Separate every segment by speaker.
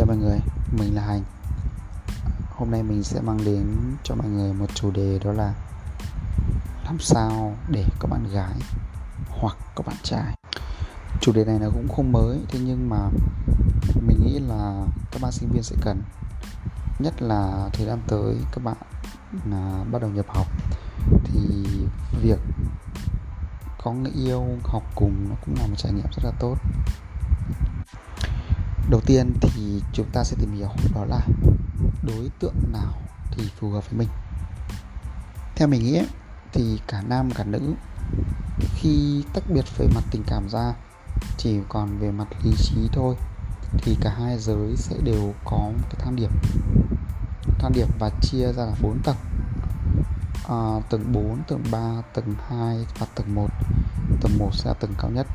Speaker 1: chào mọi người, mình là Hành. Hôm nay mình sẽ mang đến cho mọi người một chủ đề đó là Làm sao để các bạn gái hoặc các bạn trai. Chủ đề này nó cũng không mới, thế nhưng mà mình nghĩ là các bạn sinh viên sẽ cần. Nhất là thời gian tới các bạn là bắt đầu nhập học Thì việc có người yêu học cùng nó cũng là một trải nghiệm rất là tốt đầu tiên thì chúng ta sẽ tìm hiểu đó là đối tượng nào thì phù hợp với mình. Theo mình nghĩ thì cả nam cả nữ khi tách biệt về mặt tình cảm ra chỉ còn về mặt lý trí thôi thì cả hai giới sẽ đều có một cái thang điểm. Thang điểm và chia ra là 4 tầng. À, tầng 4, tầng 3, tầng 2 và tầng 1 tầng 1 sẽ là tầng cao nhất.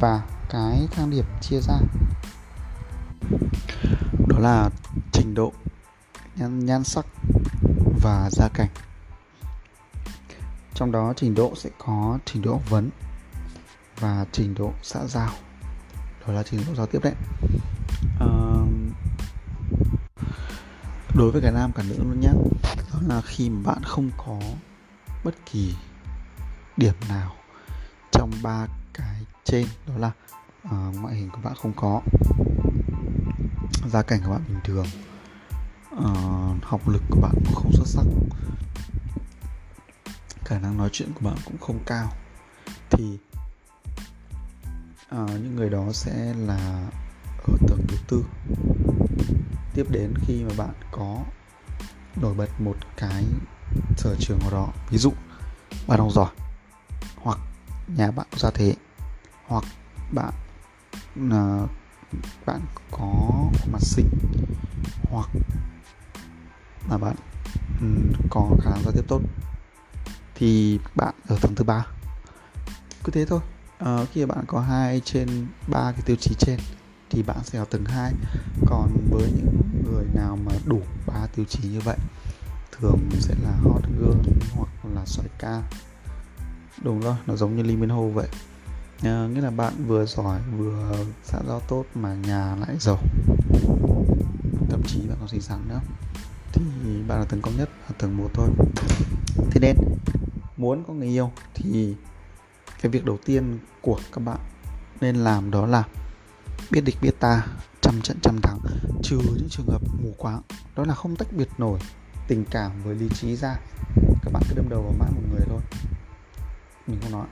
Speaker 1: Và cái thang điểm chia ra đó là trình độ nhan, nhan sắc và gia cảnh. Trong đó trình độ sẽ có trình độ học vấn và trình độ xã giao. Đó là trình độ giao tiếp đấy. À, đối với cả nam cả nữ luôn nhé đó là khi mà bạn không có bất kỳ điểm nào trong ba cái trên đó là uh, ngoại hình của bạn không có gia cảnh của bạn bình thường. Uh, học lực của bạn cũng không xuất sắc. Khả năng nói chuyện của bạn cũng không cao. Thì uh, những người đó sẽ là ở tầng thứ tư. Tiếp đến khi mà bạn có nổi bật một cái sở trường nào đó ví dụ bạn học giỏi hoặc nhà bạn có gia thế hoặc bạn uh, bạn có mặt xịn hoặc là bạn ừ, có khả năng giao tiếp tốt thì bạn ở tầng thứ ba. Cứ thế thôi. À, khi bạn có hai trên ba cái tiêu chí trên thì bạn sẽ ở tầng 2 còn với những người nào mà đủ ba tiêu chí như vậy thường sẽ là hot girl hoặc là xoài ca. Đúng rồi nó giống như Lee Min Ho vậy à, nghĩa là bạn vừa giỏi vừa xã giao tốt mà nhà lại giàu. Thậm chí bạn còn xinh xắn nữa. Thì bạn là tầng cao nhất là tầng một thôi. Thế nên muốn có người yêu thì cái việc đầu tiên của các bạn nên làm đó là biết địch biết ta trăm trận trăm thắng. Trừ những trường hợp mù quáng đó là không tách biệt nổi tình cảm với lý trí ra. Các bạn cứ đâm đầu vào mãi một người thôi. Mình không nói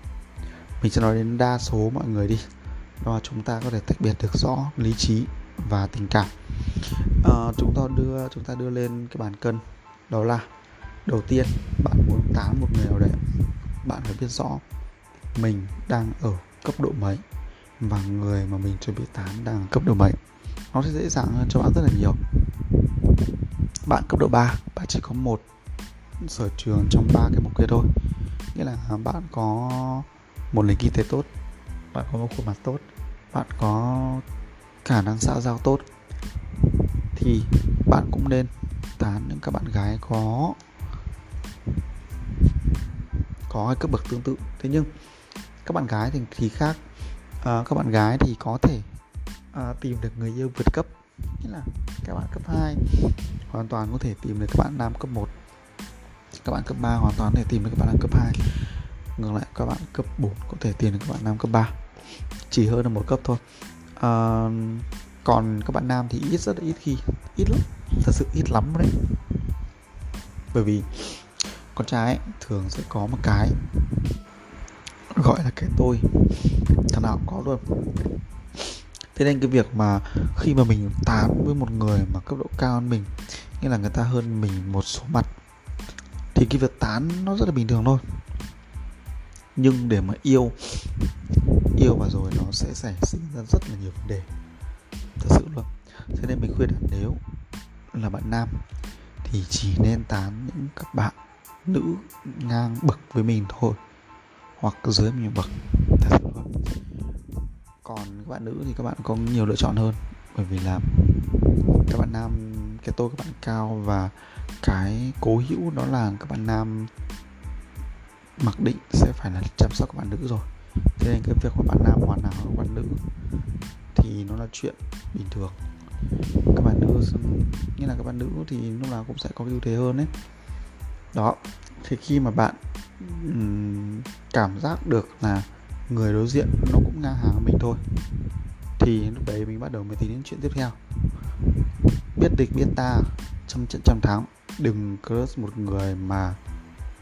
Speaker 1: mình sẽ nói đến đa số mọi người đi. Đó là chúng ta có thể tách biệt được rõ lý trí và tình cảm. À, chúng ta đưa chúng ta đưa lên cái bàn cân. Đó là đầu tiên bạn muốn tán một người nào đấy bạn phải biết rõ mình đang ở cấp độ mấy và người mà mình chuẩn bị tán đang ở cấp độ mấy. Nó sẽ dễ dàng hơn cho bạn rất là nhiều. Bạn cấp độ 3 bạn chỉ có một sở trường trong ba cái mục kia thôi. Nghĩa là bạn có một nền kinh tế tốt. Bạn có một khuôn mặt tốt. Bạn có khả năng xã giao tốt. Thì bạn cũng nên tán những các bạn gái có có cái cấp bậc tương tự. Thế nhưng các bạn gái thì, thì khác. À, các bạn gái thì có thể à, tìm được người yêu vượt cấp. Nghĩa là các bạn cấp 2 hoàn toàn có thể tìm được các bạn nam cấp 1 các bạn cấp 3 hoàn toàn có thể tìm được các bạn nam cấp 2 ngược lại các bạn cấp 4 có thể tiền được các bạn nam cấp 3 chỉ hơn là một cấp thôi. À, còn các bạn nam thì ít rất là ít khi ít lắm thật sự ít lắm đấy. Bởi vì con trai ấy, thường sẽ có một cái gọi là cái tôi thằng nào cũng có luôn. Thế nên cái việc mà khi mà mình tán với một người mà cấp độ cao hơn mình nghĩa là người ta hơn mình một số mặt thì cái việc tán nó rất là bình thường thôi nhưng để mà yêu yêu vào rồi nó sẽ xảy sinh ra rất là nhiều vấn đề, thật sự luôn. Thế nên mình khuyên là nếu là bạn nam thì chỉ nên tán những các bạn nữ ngang bậc với mình thôi, hoặc dưới mình bậc, thật sự luôn. Còn các bạn nữ thì các bạn có nhiều lựa chọn hơn, bởi vì là các bạn nam, cái tôi các bạn cao và cái cố hữu đó là các bạn nam mặc định sẽ phải là chăm sóc các bạn nữ rồi. Thế nên cái việc của bạn nam hoàn hảo của bạn nữ thì nó là chuyện bình thường. Các bạn nữ như là các bạn nữ thì lúc nào cũng sẽ có ưu thế hơn đấy đó thì khi mà bạn um, cảm giác được là người đối diện nó cũng ngang hàng mình thôi thì lúc đấy mình bắt đầu mới tính đến chuyện tiếp theo. Biết địch biết ta trong trận trăm thắng đừng crush một người mà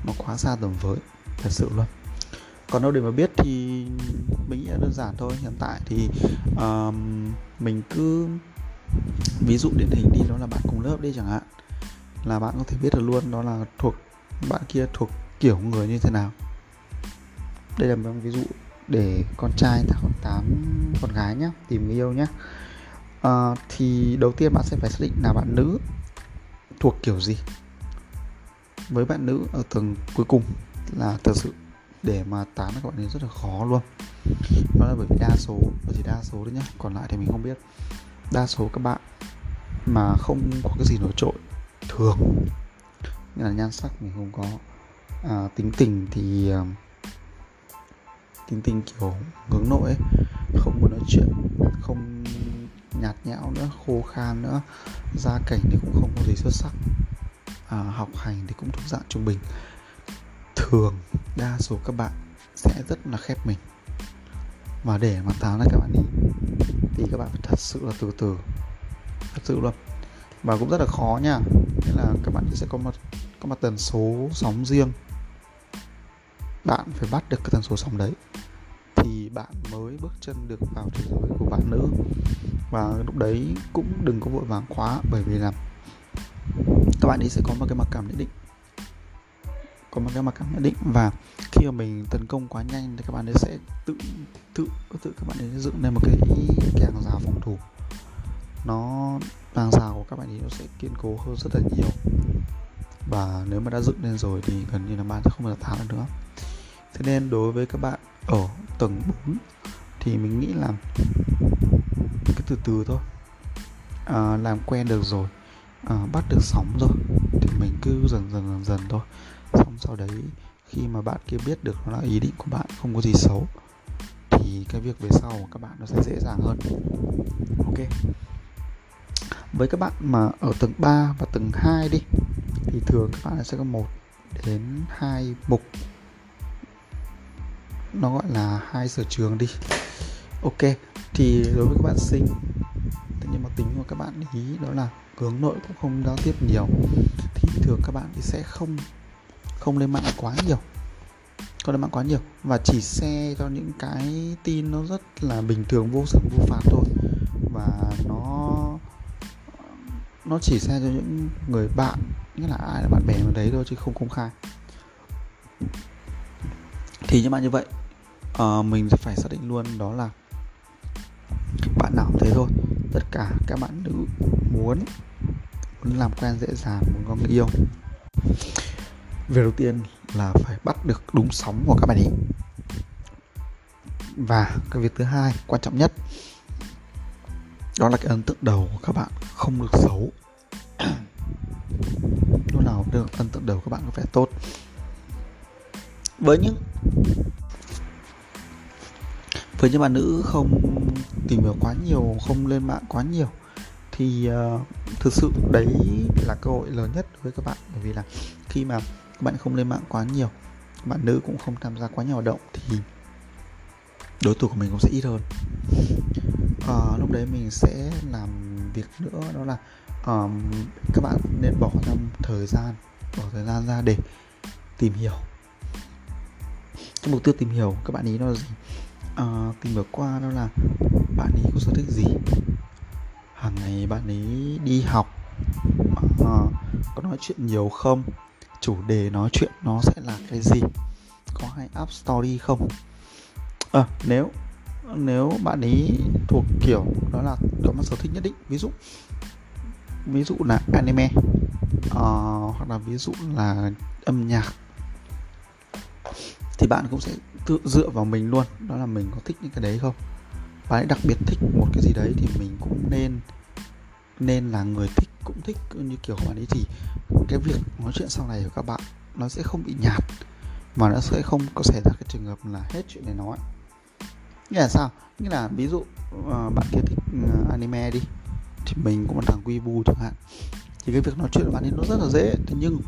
Speaker 1: nó quá xa tầm với thật sự luôn. Còn đâu để mà biết thì mình nghĩ là đơn giản thôi. Hiện tại thì um, mình cứ ví dụ điển hình đi đó là bạn cùng lớp đi chẳng hạn là bạn có thể biết được luôn đó là thuộc bạn kia thuộc kiểu người như thế nào. Đây là một ví dụ để con trai ta còn tám con gái nhé tìm người yêu nhé à, ờ, thì đầu tiên bạn sẽ phải xác định là bạn nữ thuộc kiểu gì với bạn nữ ở tầng cuối cùng là thật sự để mà tán các bạn ấy rất là khó luôn. Đó là bởi vì đa số và chỉ đa số đấy nhá còn lại thì mình không biết. Đa số các bạn mà không có cái gì nổi trội thường. Như là nhan sắc mình không có. À, tính tình thì à, tính tình kiểu hướng nội ấy không muốn nói chuyện không nhạt nhẽo nữa khô khan nữa gia cảnh thì cũng không có gì xuất sắc. À, học hành thì cũng thuộc dạng trung bình thường đa số các bạn sẽ rất là khép mình. Và để mà tháo ra các bạn đi thì các bạn phải thật sự là từ từ, thật sự luôn. Và cũng rất là khó nha, nghĩa là các bạn sẽ có một có một tần số sóng riêng. Bạn phải bắt được cái tần số sóng đấy, thì bạn mới bước chân được vào thế giới của bạn nữ. Và lúc đấy cũng đừng có vội vàng quá, bởi vì là các bạn ấy sẽ có một cái mặc cảm nhất định có một cái mặc cảm nhất định. Và khi mà mình tấn công quá nhanh thì các bạn ấy sẽ tự tự tự các bạn ấy dựng lên một cái càng rào phòng thủ. Nó hàng rào của các bạn ấy nó sẽ kiên cố hơn rất là nhiều. Và nếu mà đã dựng lên rồi thì gần như là bạn sẽ không bao giờ tháo được nữa. Thế nên đối với các bạn ở tầng 4 thì mình nghĩ là cứ từ từ thôi. À, làm quen được rồi à, bắt được sóng rồi thì mình cứ dần dần dần dần thôi xong sau đấy, khi mà bạn kia biết được nó là ý định của bạn, không có gì xấu, thì cái việc về sau của các bạn nó sẽ dễ dàng hơn. Ok. Với các bạn mà ở tầng 3 và tầng 2 đi, thì thường các bạn sẽ có một đến hai mục. Nó gọi là hai sở trường đi. Ok, thì đối với các bạn sinh nhưng mà tính của các bạn ý đó là hướng nội cũng không giao tiếp nhiều, thì thường các bạn thì sẽ không không lên mạng quá nhiều. Không lên mạng quá nhiều. Và chỉ share cho những cái tin nó rất là bình thường vô sự vô phạt thôi. Và nó nó chỉ share cho những người bạn nghĩa là ai là bạn bè mà đấy thôi chứ không công khai. Thì như bạn như vậy uh, mình phải xác định luôn đó là bạn nào cũng thế thôi. Tất cả các bạn nữ muốn muốn làm quen dễ dàng muốn có người yêu việc đầu tiên là phải bắt được đúng sóng của các bạn ấy và cái việc thứ hai, quan trọng nhất, đó là cái ấn tượng đầu của các bạn không được xấu. Lúc nào được ấn tượng đầu các bạn có vẻ tốt. Với những với những bạn nữ không tìm hiểu quá nhiều, không lên mạng quá nhiều thì uh, thực sự đấy là cơ hội lớn nhất đối với các bạn. Bởi vì là khi mà các bạn không lên mạng quá nhiều bạn nữ cũng không tham gia quá nhiều hoạt động thì đối thủ của mình cũng sẽ ít hơn. À, lúc đấy mình sẽ làm việc nữa đó là um, các bạn nên bỏ ra thời gian bỏ thời gian ra để tìm hiểu. Cái mục tiêu tìm hiểu các bạn ý nó là gì? À, tìm hiểu qua đó là bạn ý có sở thích gì? Hàng ngày bạn ấy đi học à, có nói chuyện nhiều không? Chủ đề nói chuyện nó sẽ là cái gì? Có hay up story không? À, nếu nếu bạn ấy thuộc kiểu đó là có một sở thích nhất định ví dụ ví dụ là anime uh, hoặc là ví dụ là âm nhạc thì bạn cũng sẽ tự dựa vào mình luôn. Đó là mình có thích những cái đấy không? Và đặc biệt thích một cái gì đấy thì mình cũng nên nên là người thích cũng thích như kiểu bạn ấy thì cái việc nói chuyện sau này của các bạn nó sẽ không bị nhạt, mà nó sẽ không có xảy ra cái trường hợp là hết chuyện để nói nghĩa là sao? Nghĩa là ví dụ ờ, bạn kia thích ờ, anime đi, thì mình cũng là thằng quy bu chẳng hạn, thì cái việc nói chuyện với bạn ấy nó rất là dễ. Thế nhưng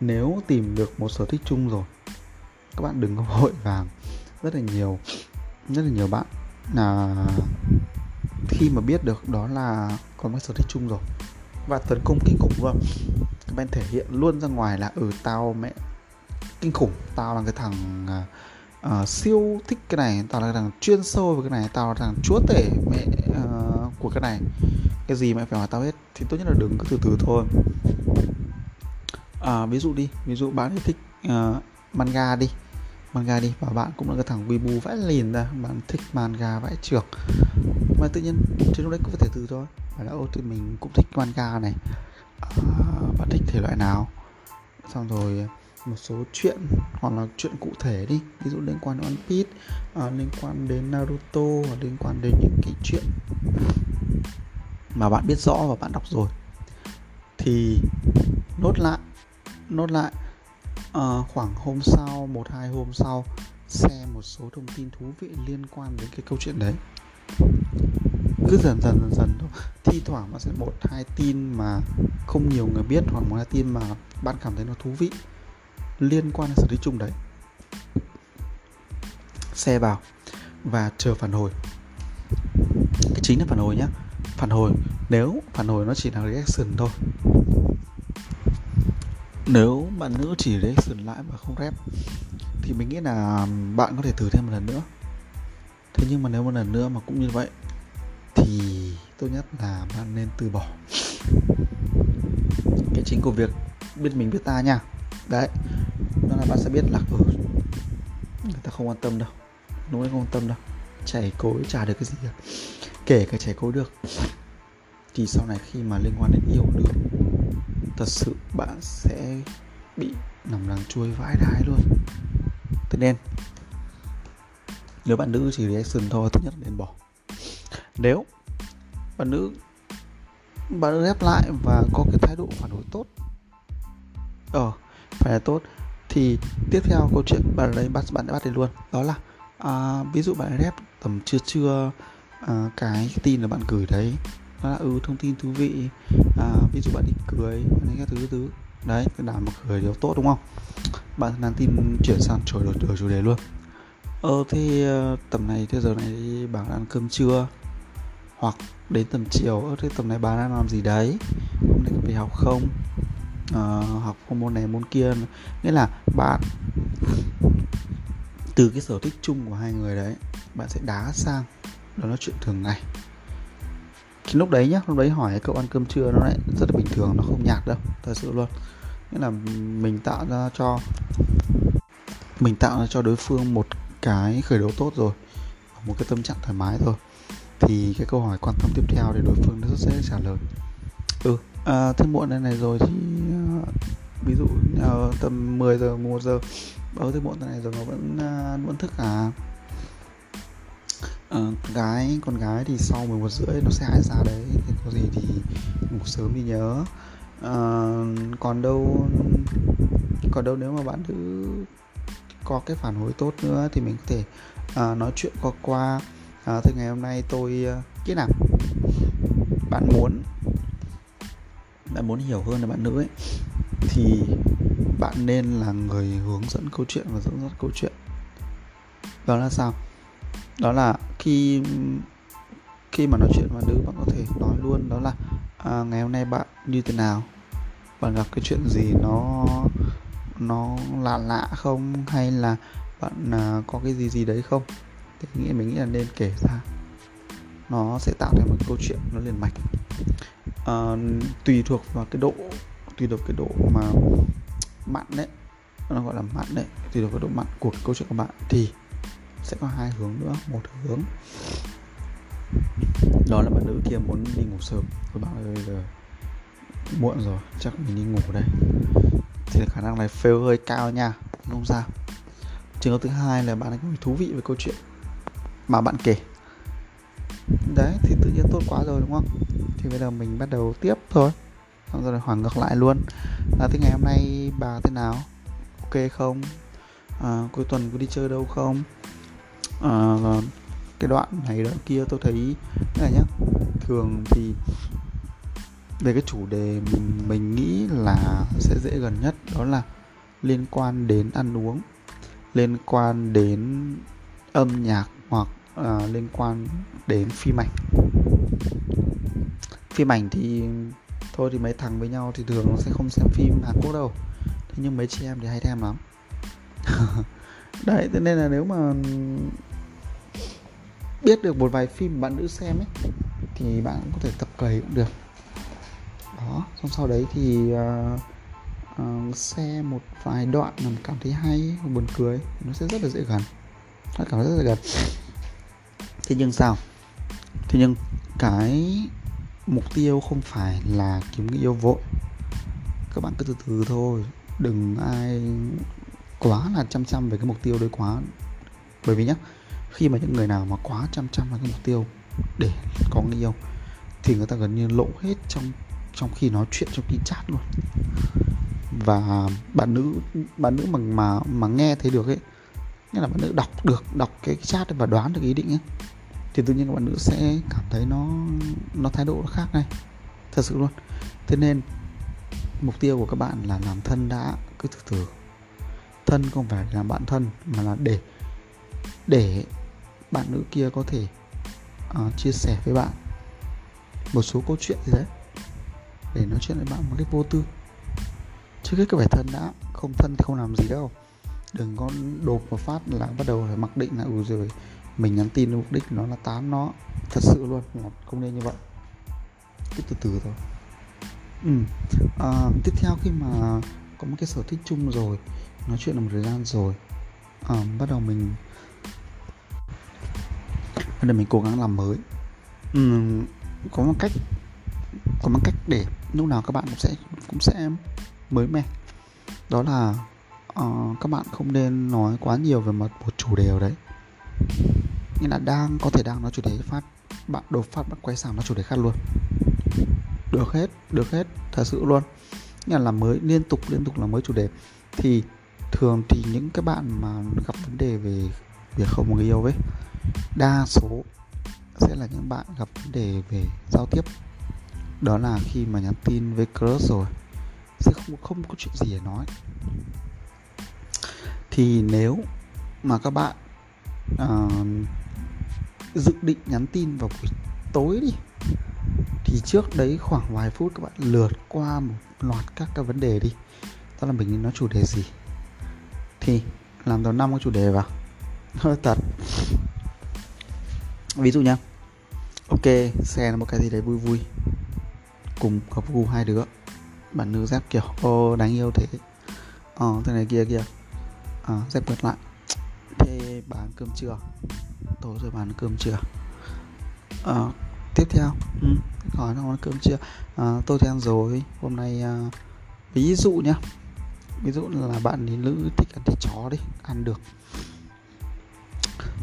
Speaker 1: nếu tìm được một sở thích chung rồi, các bạn đừng có vội vàng, rất là nhiều rất là nhiều bạn. Là khi mà biết được đó là có một sở thích chung rồi. Và tấn công kinh khủng luôn các bạn thể hiện luôn ra ngoài là ừ tao mẹ kinh khủng tao là cái thằng uh, siêu thích cái này tao là cái thằng chuyên sâu về cái này tao là thằng chúa tể mẹ uh, của cái này. Cái gì mẹ phải hỏi tao hết thì tốt nhất là đừng cứ từ từ thôi. À, ví dụ đi ví dụ bạn thích uh, manga đi manga đi và bạn cũng là cái thằng weebu vãi liền ra bạn thích manga vãi trưởng. Mà tự nhiên trên lúc đấy cũng có thể từ thôi. Và là ô thì mình cũng thích manga này. À, bạn thích thể loại nào? Xong rồi một số chuyện hoặc là chuyện cụ thể đi. Ví dụ liên quan đến One Piece à, liên quan đến Naruto hoặc liên quan đến những cái chuyện mà bạn biết rõ và bạn đọc rồi. Thì nốt lại nốt lại uh, khoảng hôm sau một hai hôm sau xem một số thông tin thú vị liên quan đến cái câu chuyện đấy. Cứ dần dần dần dần thôi. Thi thoảng nó sẽ một hai tin mà không nhiều người biết hoặc một hai tin mà bạn cảm thấy nó thú vị liên quan đến sở thích chung đấy. Xe vào và chờ phản hồi. Cái chính là phản hồi nhé phản hồi nếu phản hồi nó chỉ là reaction thôi nếu bạn nữ chỉ reaction lại mà không rep thì mình nghĩ là bạn có thể thử thêm một lần nữa. Thế nhưng mà nếu một lần nữa mà cũng như vậy thì tốt nhất là bạn nên từ bỏ. Cái chính của việc biết mình biết ta nha. Đấy đó là bạn sẽ biết là ừ, người ta không quan tâm đâu. Đúng không quan tâm đâu. Chảy cối trả được cái gì cả. Kể cả chảy cối được. Thì sau này khi mà liên quan đến yêu đương thật sự bạn sẽ bị nằm đằng chui vãi đái luôn. Thế nên nếu bạn nữ chỉ reaction thôi tốt nhất nên bỏ. Nếu bạn nữ bạn nữ ghép lại và có cái thái độ phản hồi tốt ờ phải là tốt thì tiếp theo câu chuyện bạn đấy bắt bạn đã bắt đến luôn. Đó là à, ví dụ bạn rep tầm chưa chưa à, cái tin là bạn gửi đấy nó là ừ thông tin thú vị. À, ví dụ bạn đi cười bạn các thứ thứ. Đấy cái nào một cười điều tốt đúng không? Bạn đang tin chuyển sang trời đổi, đổi chủ đề luôn. Ờ thế ờ, tầm này thế giờ này bạn ăn cơm trưa hoặc đến tầm chiều ở thế tầm này bạn đang làm gì đấy? Hôm nay có phải học không? À, học môn này môn kia. Nghĩa là bạn từ cái sở thích chung của hai người đấy bạn sẽ đá sang đó là chuyện thường ngày thì lúc đấy nhá lúc đấy hỏi cậu ăn cơm trưa nó lại rất là bình thường nó không nhạt đâu thật sự luôn. Nghĩa là mình tạo ra cho mình tạo ra cho đối phương một cái khởi đầu tốt rồi một cái tâm trạng thoải mái rồi. Thì cái câu hỏi quan tâm tiếp theo thì đối phương nó rất dễ trả lời. Ừ à, thế muộn thế này rồi thì uh, ví dụ uh, tầm 10 giờ 1 giờ. Báo thế muộn thế này rồi nó vẫn uh, vẫn thức à? Uh, gái con gái thì sau 11 rưỡi nó sẽ hại ra đấy. Thì có gì thì ngủ sớm đi nhớ. Uh, còn đâu còn đâu nếu mà bạn nữ có cái phản hồi tốt nữa thì mình có thể uh, nói chuyện qua qua. Uh, thì ngày hôm nay tôi uh, cái nào? Bạn muốn bạn muốn hiểu hơn về bạn nữ ấy thì bạn nên là người hướng dẫn câu chuyện và dẫn dắt câu chuyện. Đó là sao? Đó là khi khi mà nói chuyện với nữ bạn có thể nói luôn đó là à, ngày hôm nay bạn như thế nào? Bạn gặp cái chuyện gì? Nó nó lạ lạ không? Hay là bạn à, có cái gì gì đấy không? Thì nghĩ mình nghĩ là nên kể ra. Nó sẽ tạo thành một câu chuyện nó liền mạch. À, tùy thuộc vào cái độ tùy thuộc cái độ mà mặn đấy nó gọi là mặn đấy tùy thuộc vào độ mặn của cái câu chuyện của bạn. Thì sẽ có hai hướng nữa một hướng đó là bạn nữ kia muốn đi ngủ sớm. Tôi bảo ơi giờ muộn rồi chắc mình đi ngủ đây. Thì khả năng này fail hơi cao nha không sao. Trường hợp thứ hai là bạn ấy cũng thú vị với câu chuyện mà bạn kể. Đấy thì tự nhiên tốt quá rồi đúng không? Thì bây giờ mình bắt đầu tiếp thôi. Xong rồi hoàn ngược lại luôn. Là thế ngày hôm nay bà thế nào? Ok không? À, cuối tuần có đi chơi đâu không? À, cái đoạn này đoạn kia tôi thấy này nhá. Thường thì về cái chủ đề mình, mình nghĩ là sẽ dễ gần nhất đó là liên quan đến ăn uống liên quan đến âm nhạc hoặc uh, liên quan đến phim ảnh. Phim ảnh thì thôi thì mấy thằng với nhau thì thường nó sẽ không xem phim Hàn Quốc đâu. Thế nhưng mấy chị em thì hay thèm lắm. Đấy thế nên là nếu mà biết được một vài phim bạn nữ xem ấy thì bạn cũng có thể tập cày cũng được. Đó xong sau đấy thì uh, uh, xem một vài đoạn mà cảm thấy hay buồn cười nó sẽ rất là dễ gần. Nó cảm thấy rất là gần. Thế nhưng sao? Thế nhưng cái mục tiêu không phải là kiếm người yêu vội. Các bạn cứ từ từ thôi đừng ai quá là chăm chăm về cái mục tiêu đấy quá. Bởi vì nhá khi mà những người nào mà quá chăm chăm vào cái mục tiêu để có người yêu, thì người ta gần như lộ hết trong trong khi nói chuyện, trong khi chat luôn. Và bạn nữ bạn nữ mà mà mà nghe thấy được ấy, nghĩa là bạn nữ đọc được, đọc cái chat và đoán được ý định ấy, thì tự nhiên các bạn nữ sẽ cảm thấy nó nó thái độ nó khác này thật sự luôn. Thế nên, mục tiêu của các bạn là làm thân đã, cứ từ từ. Thân không phải là bạn thân, mà là để để bạn nữ kia có thể uh, chia sẻ với bạn một số câu chuyện gì đấy để nói chuyện với bạn một cách vô tư. Chứ hết cứ phải thân đã không thân thì không làm gì đâu. Đừng có đột một phát là bắt đầu phải mặc định là ừ rồi mình nhắn tin mục đích nó là tán nó. Thật sự luôn là không nên như vậy. Cứ từ từ thôi. Ừ. à, tiếp theo khi mà có một cái sở thích chung rồi nói chuyện được một thời gian rồi à, bắt đầu mình bắt mình cố gắng làm mới. Ừ, có một cách có một cách để lúc nào các bạn cũng sẽ cũng sẽ mới mẻ. Đó là uh, các bạn không nên nói quá nhiều về một, một chủ đề ở đấy. Nghĩa là đang có thể đang nói chủ đề phát bạn đột phát bạn quay sang nói chủ đề khác luôn. Được hết được hết thật sự luôn. Nghĩa là làm mới liên tục liên tục làm mới chủ đề. Thì thường thì những cái bạn mà gặp vấn đề về việc không có người yêu ấy đa số sẽ là những bạn gặp vấn đề về giao tiếp. Đó là khi mà nhắn tin với crush rồi sẽ không không có chuyện gì để nói. Thì nếu mà các bạn uh, dự định nhắn tin vào buổi tối đi thì trước đấy khoảng vài phút các bạn lượt qua một loạt các cái vấn đề đi. Đó là mình nói chủ đề gì? Thì làm tầm năm cái chủ đề vào. Hơi thật ví dụ nhá. Ok xe là một cái gì đấy vui vui. Cùng có gu hai đứa. Bạn nữ dép kiểu ô đáng yêu thế. Ờ thế này kia kia à, ờ, dép vượt lại. Thế bán cơm trưa. Tối rồi bán cơm trưa. À, tiếp theo. Ừ, hỏi nó ăn cơm trưa. À, tôi thì ăn rồi. Hôm nay à, ví dụ nhá. Ví dụ là bạn nữ thích ăn thịt chó đi ăn được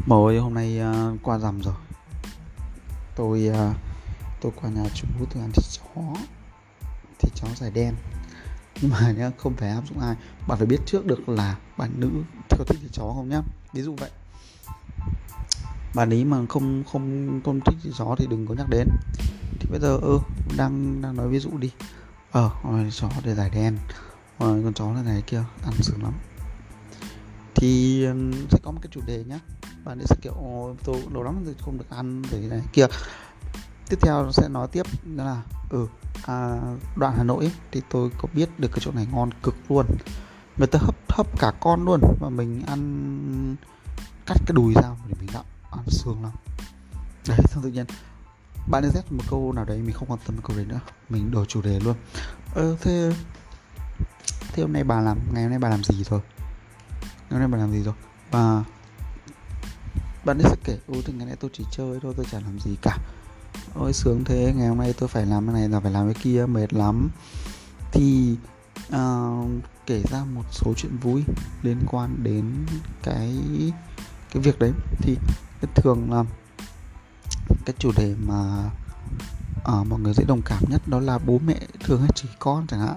Speaker 1: mới ơi hôm nay uh, qua rằm rồi. Tôi uh, tôi qua nhà chú tôi ăn thịt chó. Thịt chó dài đen. Nhưng mà nhá không phải áp dụng ai. Bạn phải biết trước được là bạn nữ có thích thịt chó không nhá. Ví dụ vậy. Bạn ý mà không không không thích thịt chó thì đừng có nhắc đến. Thì bây giờ ơ ừ, đang đang nói ví dụ đi. Ờ con chó để dài đen. Rồi con chó này này kia ăn sướng lắm. Thì sẽ có một cái chủ đề nhá bạn ấy sẽ kiểu tôi lâu lắm rồi không được ăn để này. Kia. Tiếp theo sẽ nói tiếp đó là ừ à, đoạn Hà Nội ấy, thì tôi có biết được cái chỗ này ngon cực luôn. Người ta hấp hấp cả con luôn và mình ăn cắt cái đùi ra để mình gặm ăn xương lắm. Đấy xong tự nhiên bạn ấy dép một câu nào đấy mình không quan tâm câu đấy nữa mình đổi chủ đề luôn. Ờ thế thế hôm nay bà làm ngày hôm nay bà làm gì rồi ngày hôm nay bà làm gì rồi? Bà bạn ấy sẽ kể ô thì ngày nay tôi chỉ chơi thôi tôi chẳng làm gì cả. Ôi sướng thế ngày hôm nay tôi phải làm cái này là phải làm cái kia mệt lắm. Thì uh, kể ra một số chuyện vui liên quan đến cái cái việc đấy. Thì thường là cái chủ đề mà uh, mọi người dễ đồng cảm nhất đó là bố mẹ thường hay chỉ con chẳng hạn.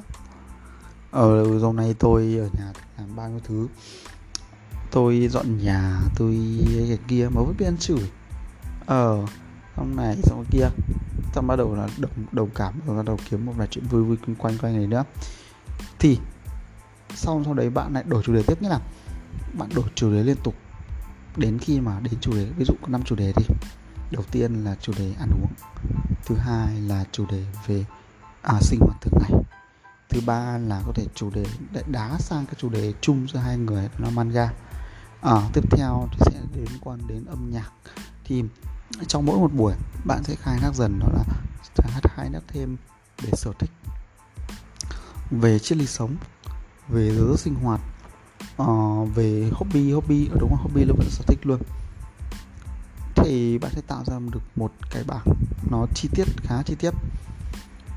Speaker 1: Ờ, ở dòng này tôi ở nhà làm bao nhiêu thứ tôi dọn nhà tôi cái kia mà vẫn biết ăn chửi. Ờ xong này xong kia. Xong bắt đầu là đồng đồng cảm và bắt đầu kiếm một vài chuyện vui vui quanh quanh này nữa. Thì sau sau đấy bạn lại đổi chủ đề tiếp nghĩa là bạn đổi chủ đề liên tục. Đến khi mà đến chủ đề ví dụ có năm chủ đề đi. Đầu tiên là chủ đề ăn uống. Thứ hai là chủ đề về à, sinh hoạt thường ngày. Thứ ba là có thể chủ đề đá sang cái chủ đề chung giữa hai người nó là manga à, tiếp theo thì sẽ đến quan đến âm nhạc. Thì trong mỗi một buổi bạn sẽ khai thác dần đó là khai thác thêm về sở thích về triết lý sống về giới giấc sinh hoạt uh, về hobby hobby ở đúng không? Hobby là vẫn sở thích luôn. Thì bạn sẽ tạo ra được một cái bảng nó chi tiết khá chi tiết.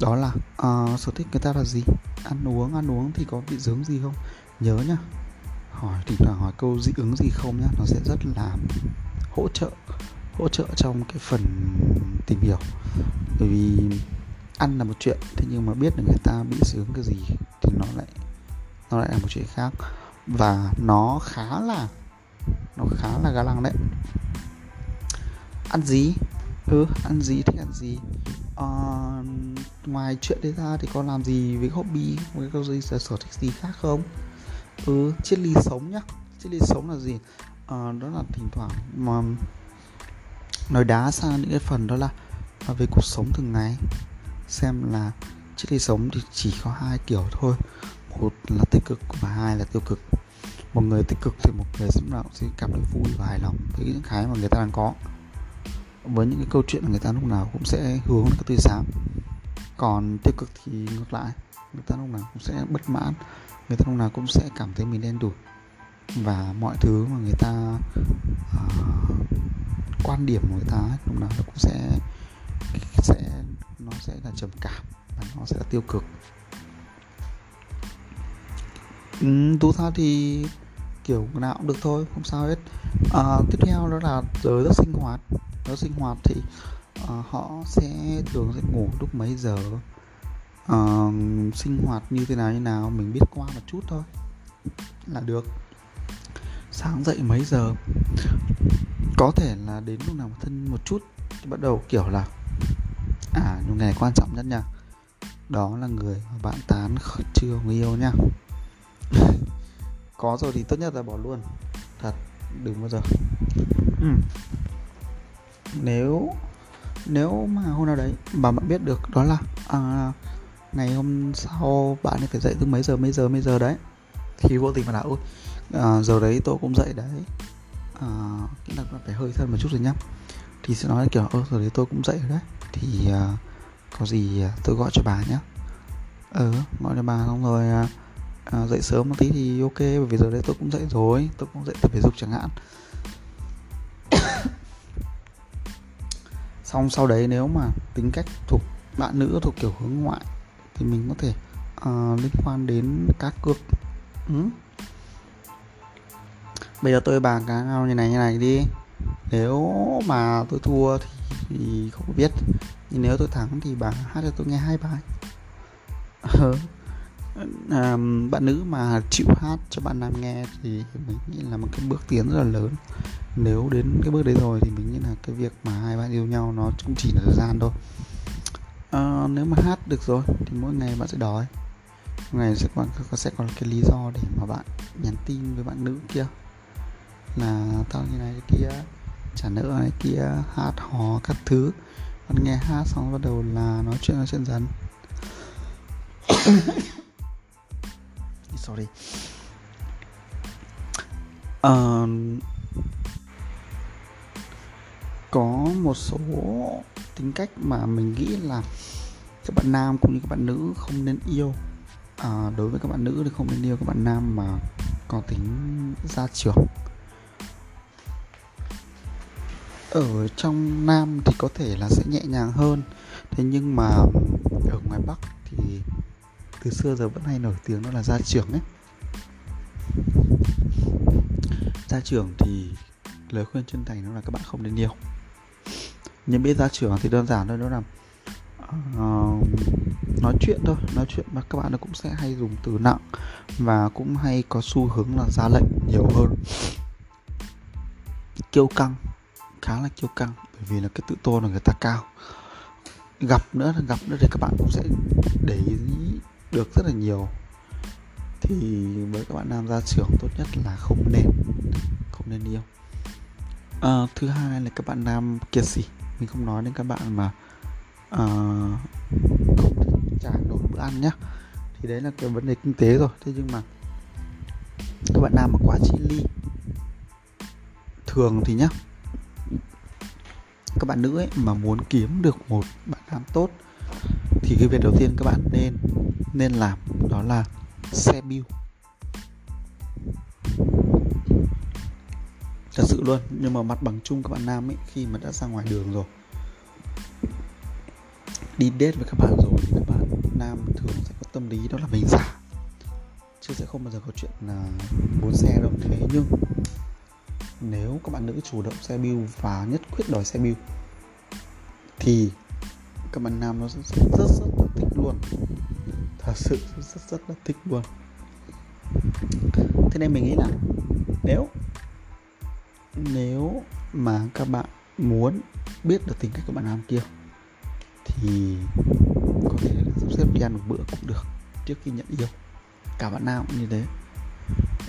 Speaker 1: Đó là uh, sở thích người ta là gì? Ăn uống ăn uống thì có bị dướng gì không? Nhớ nhá hỏi thỉnh thoảng hỏi câu dị ứng gì không nhá nó sẽ rất là hỗ trợ hỗ trợ trong cái phần tìm hiểu. Bởi vì ăn là một chuyện thế nhưng mà biết là người ta bị dị ứng cái gì thì nó lại nó lại là một chuyện khác. Và nó khá là nó khá là ga lăng đấy. Ăn gì? Ừ ăn gì thích ăn gì. Uh, ngoài chuyện đấy ra thì con làm gì với hobby với cái gì sở thích gì khác không? Ừ triết lý sống nhá. Triết lý sống là gì? À, đó là thỉnh thoảng mà nói đá sang những cái phần đó là về cuộc sống thường ngày. Xem là triết lý sống thì chỉ có hai kiểu thôi. Một là tích cực và hai là tiêu cực. Một người tích cực thì một người lúc nào sẽ cảm thấy vui và hài lòng với những cái mà người ta đang có. Với những cái câu chuyện người ta lúc nào cũng sẽ hướng đến cái tươi sáng. Còn tiêu cực thì ngược lại người ta lúc nào cũng sẽ bất mãn người ta lúc nào cũng sẽ cảm thấy mình đen đủi. Và mọi thứ mà người ta uh, quan điểm của người ta lúc nào nó cũng sẽ sẽ nó sẽ là trầm cảm và nó sẽ là tiêu cực. Ừ, tú tha thì kiểu nào cũng được thôi không sao hết. À, tiếp theo đó là giờ giấc sinh hoạt. Giờ sinh hoạt thì à, họ sẽ thường sẽ ngủ lúc mấy giờ? Uh, sinh hoạt như thế nào như nào mình biết qua một chút thôi là được. Sáng dậy mấy giờ? Có thể là đến lúc nào thân một chút thì bắt đầu kiểu là à những ngày quan trọng nhất nha. Đó là người mà bạn tán chưa người yêu nha. Có rồi thì tốt nhất là bỏ luôn. Thật đừng bao giờ. Ừ. nếu nếu mà hôm nào đấy mà bạn biết được đó là à, ngày hôm sau bạn phải dậy từ mấy giờ mấy giờ mấy giờ đấy? Thì vô tình mà là ôi à, giờ đấy tôi cũng dậy đấy. Ờ, à, năng là phải hơi thân một chút rồi nhá. Thì sẽ nói kiểu ơ giờ đấy tôi cũng dậy rồi đấy. Thì à, có gì tôi gọi cho bà nhé ừ gọi cho bà xong rồi à, à, dậy sớm một tí thì ok bởi vì giờ đấy tôi cũng dậy rồi tôi cũng dậy tập thể dục chẳng hạn. Xong sau đấy nếu mà tính cách thuộc bạn nữ thuộc kiểu hướng ngoại thì mình có thể uh, liên quan đến cá cược ừ. bây giờ tôi bàn cá nhau như này như này đi. Nếu mà tôi thua thì, thì không biết. Nhưng nếu tôi thắng thì bà hát cho tôi nghe hai bài. À, bạn nữ mà chịu hát cho bạn nam nghe thì mình nghĩ là một cái bước tiến rất là lớn. Nếu đến cái bước đấy rồi thì mình nghĩ là cái việc mà hai bạn yêu nhau nó cũng chỉ là thời gian thôi à, nếu mà hát được rồi thì mỗi ngày bạn sẽ đói. Ngày sẽ còn sẽ còn cái lý do để mà bạn nhắn tin với bạn nữ kia. Là tao như này kia trả nợ này kia hát hò các thứ. Bạn nghe hát xong bắt đầu là nói chuyện nói chuyện dần. Sorry. Uh, có một số tính cách mà mình nghĩ là các bạn nam cũng như các bạn nữ không nên yêu. À, đối với các bạn nữ thì không nên yêu các bạn nam mà có tính gia trưởng. Ở trong nam thì có thể là sẽ nhẹ nhàng hơn. Thế nhưng mà ở ngoài bắc thì từ xưa giờ vẫn hay nổi tiếng đó là gia trưởng ấy. Gia trưởng thì lời khuyên chân thành đó là các bạn không nên yêu nhưng biết gia trưởng thì đơn giản thôi đó là uh, nói chuyện thôi nói chuyện mà các bạn nó cũng sẽ hay dùng từ nặng và cũng hay có xu hướng là ra lệnh nhiều hơn. Kiêu căng khá là kiêu căng bởi vì là cái tự tôn của người ta cao. Gặp nữa gặp nữa thì các bạn cũng sẽ để ý được rất là nhiều. Thì với các bạn nam ra trường tốt nhất là không nên không nên yêu. À, thứ hai là các bạn nam kiệt sĩ mình không nói đến các bạn mà uh, không trả nổi bữa ăn nhá. Thì đấy là cái vấn đề kinh tế rồi. Thế nhưng mà các bạn nam mà quá chi ly thường thì nhá các bạn nữ ấy mà muốn kiếm được một bạn nam tốt thì cái việc đầu tiên các bạn nên nên làm đó là xe bill. Thật sự luôn nhưng mà mặt bằng chung các bạn nam ấy khi mà đã ra ngoài đường rồi. Đi date với các bạn rồi thì các bạn nam thường sẽ có tâm lý đó là mình giả chứ sẽ không bao giờ có chuyện là muốn xe đâu. Thế nhưng nếu các bạn nữ chủ động xe bill và nhất quyết đòi xe bill thì các bạn nam nó rất rất rất, rất là thích luôn. Thật sự rất rất, rất là thích luôn. Thế nên mình nghĩ là nếu nếu mà các bạn muốn biết được tính cách của bạn nam kia thì có thể sắp xếp đi ăn một bữa cũng được trước khi nhận yêu. Cả bạn nam cũng như thế.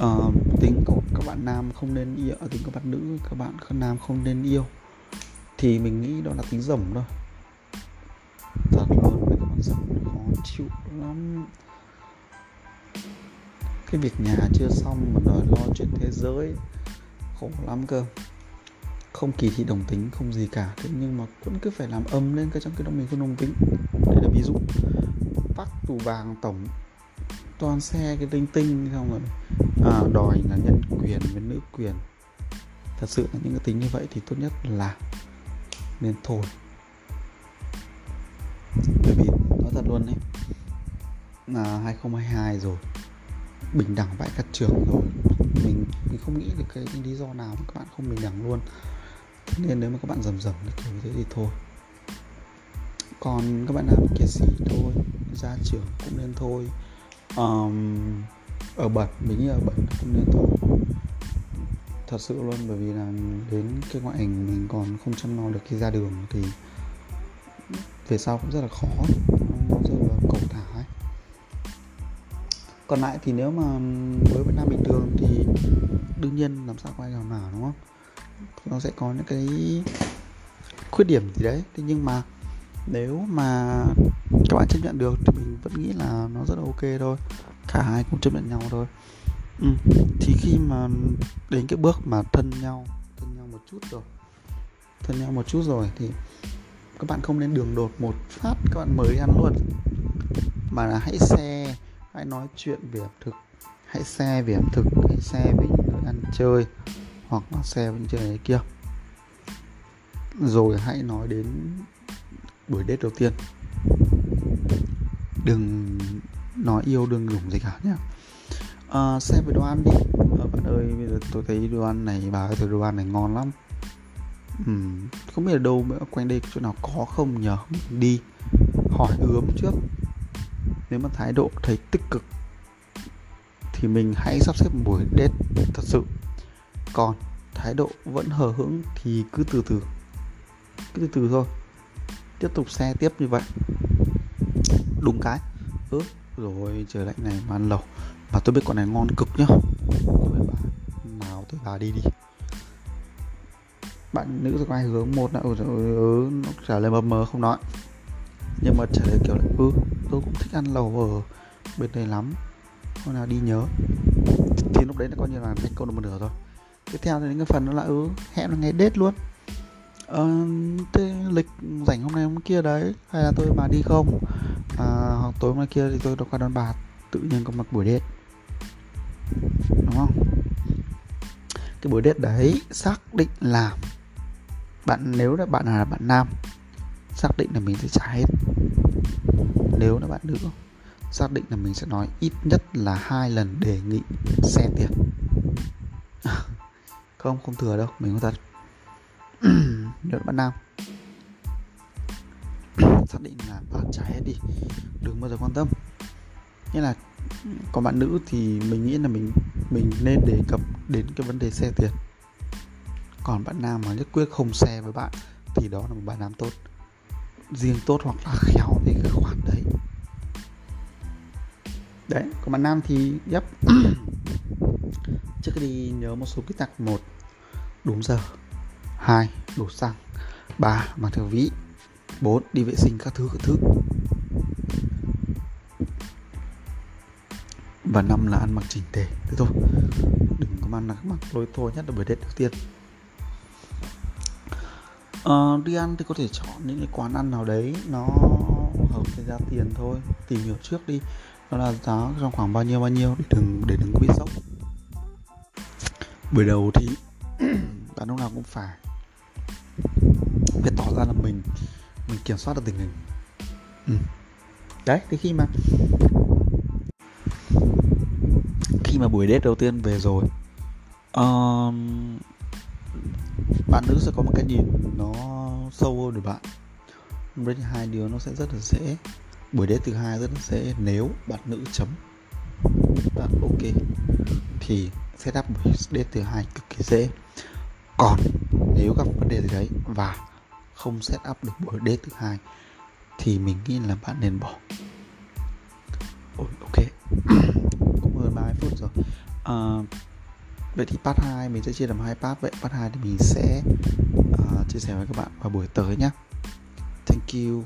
Speaker 1: Uh, tính của các bạn nam không nên yêu à, tính của bạn nữ các bạn nam không nên yêu thì mình nghĩ đó là tính rồng thôi. Thật luôn với các bạn rồng khó chịu lắm. Cái việc nhà chưa xong mà đòi lo chuyện thế giới khổ lắm cơ. Không kỳ thị đồng tính không gì cả. Thế nhưng mà vẫn cứ phải làm âm lên cái trong cái đó mình không đồng tính. Đây là ví dụ. Bắc tù vàng tổng toàn xe cái tinh tinh xong rồi à, đòi là nhân quyền với nữ quyền. Thật sự là những cái tính như vậy thì tốt nhất là nên thôi. Bởi vì nói thật luôn đấy là 2022 rồi bình đẳng tại các trường rồi. Mình mình không nghĩ được cái lý do nào mà các bạn không bình đẳng luôn. Nên nếu mà các bạn dầm dầm thì kiểu thế thì thôi. Còn các bạn nam kiệt sĩ thôi ra trường cũng nên thôi. Um, ở bẩn mình nghĩ ở bẩn cũng nên thôi. Thật sự luôn bởi vì là đến cái ngoại hình mình còn không chăm lo được khi ra đường thì về sau cũng rất là khó. Nó rất là cổng còn lại thì nếu mà với Việt Nam bình thường thì đương nhiên làm sao có ai nào nào, đúng không? Nó sẽ có những cái khuyết điểm gì đấy. Thế nhưng mà nếu mà các bạn chấp nhận được thì mình vẫn nghĩ là nó rất là ok thôi. Cả hai cũng chấp nhận nhau thôi. Ừ. thì khi mà đến cái bước mà thân nhau thân nhau một chút rồi, thân nhau một chút rồi thì các bạn không nên đường đột một phát, các bạn mới ăn luôn. Mà là hãy xe hãy nói chuyện về ẩm thực. Hãy xe về ẩm thực hãy xe về những nơi ăn chơi hoặc là xe về những chơi này kia. Rồi hãy nói đến buổi date đầu tiên. Đừng nói yêu đừng đủ gì cả nhé à, xem về đồ ăn đi. À, bạn ơi bây giờ tôi thấy đồ ăn này bà ơi đồ ăn này ngon lắm. Ừ, không biết ở đâu quanh đây chỗ nào có không nhờ đi hỏi ướm trước nếu mà thái độ thấy tích cực thì mình hãy sắp xếp một buổi date thật sự. Còn thái độ vẫn hờ hững thì cứ từ từ cứ từ từ thôi. Tiếp tục xe tiếp như vậy. Đúng cái. Ừ rồi trời lạnh này mà ăn lẩu. Mà tôi biết con này ngon cực nhá. Tôi bà nào tôi bà đi đi. Bạn nữ có ai hướng một là ừ, ừ, ừ, ừ, nó trả lời mờ mờ không nói nhưng mà trả lời kiểu là ừ tôi cũng thích ăn lẩu ở bên đây lắm. Hôm nào đi nhớ. Thì lúc đấy nó coi như là thành công được một nửa rồi. Tiếp theo thì đến cái phần đó là ừ hẹn là ngày date luôn. Ờ, thế lịch rảnh hôm nay hôm kia đấy hay là tôi bà đi không? À, hoặc tối hôm nay kia thì tôi đã qua đón bà tự nhiên có mặt buổi date. Đúng không? Cái buổi date đấy xác định là bạn nếu là bạn là bạn nam xác định là mình sẽ trả hết. Nếu là bạn nữ, xác định là mình sẽ nói ít nhất là hai lần đề nghị xe tiền. Không không thừa đâu, mình có thật. Nếu bạn nam, xác định là bạn trả hết đi, đừng bao giờ quan tâm. Nghĩa là còn bạn nữ thì mình nghĩ là mình mình nên đề cập đến cái vấn đề xe tiền. Còn bạn nam mà nhất quyết không xe với bạn thì đó là một bạn nam tốt riêng tốt hoặc là khéo thì cái khoản đấy. Đấy, còn bạn nam thì, yep. Trước khi đi nhớ một số quy tắc một, đúng giờ. Hai, đổ xăng. Ba, mang theo ví. Bốn, đi vệ sinh các thứ các thứ. Và năm là ăn mặc chỉnh tề. Thế thôi. Đừng có ăn mặc lôi thôi, nhất là buổi đêm đầu tiên uh, đi ăn thì có thể chọn những cái quán ăn nào đấy nó hợp với giá tiền thôi tìm hiểu trước đi. Nó là giá trong khoảng bao nhiêu bao nhiêu để đừng để đừng bị sốc. Buổi đầu thì bạn lúc nào cũng phải phải tỏ ra là mình mình kiểm soát được tình hình. Ừ. đấy thì khi mà khi mà buổi date đầu tiên về rồi uh, bạn nữ sẽ có một cái nhìn nó sâu hơn được bạn. Với hai điều nó sẽ rất là dễ. Buổi đế thứ hai rất là dễ. Nếu bạn nữ chấm bạn ok thì setup buổi đế thứ hai cực kỳ dễ. Còn nếu gặp vấn đề gì đấy và không set up được buổi đế thứ hai thì mình nghĩ là bạn nên bỏ. Ôi, ok. Cũng hơn 30 phút rồi. À, vậy thì part 2 mình sẽ chia làm hai part. Vậy part 2 thì mình sẽ uh, chia sẻ với các bạn vào buổi tới nhé thank you.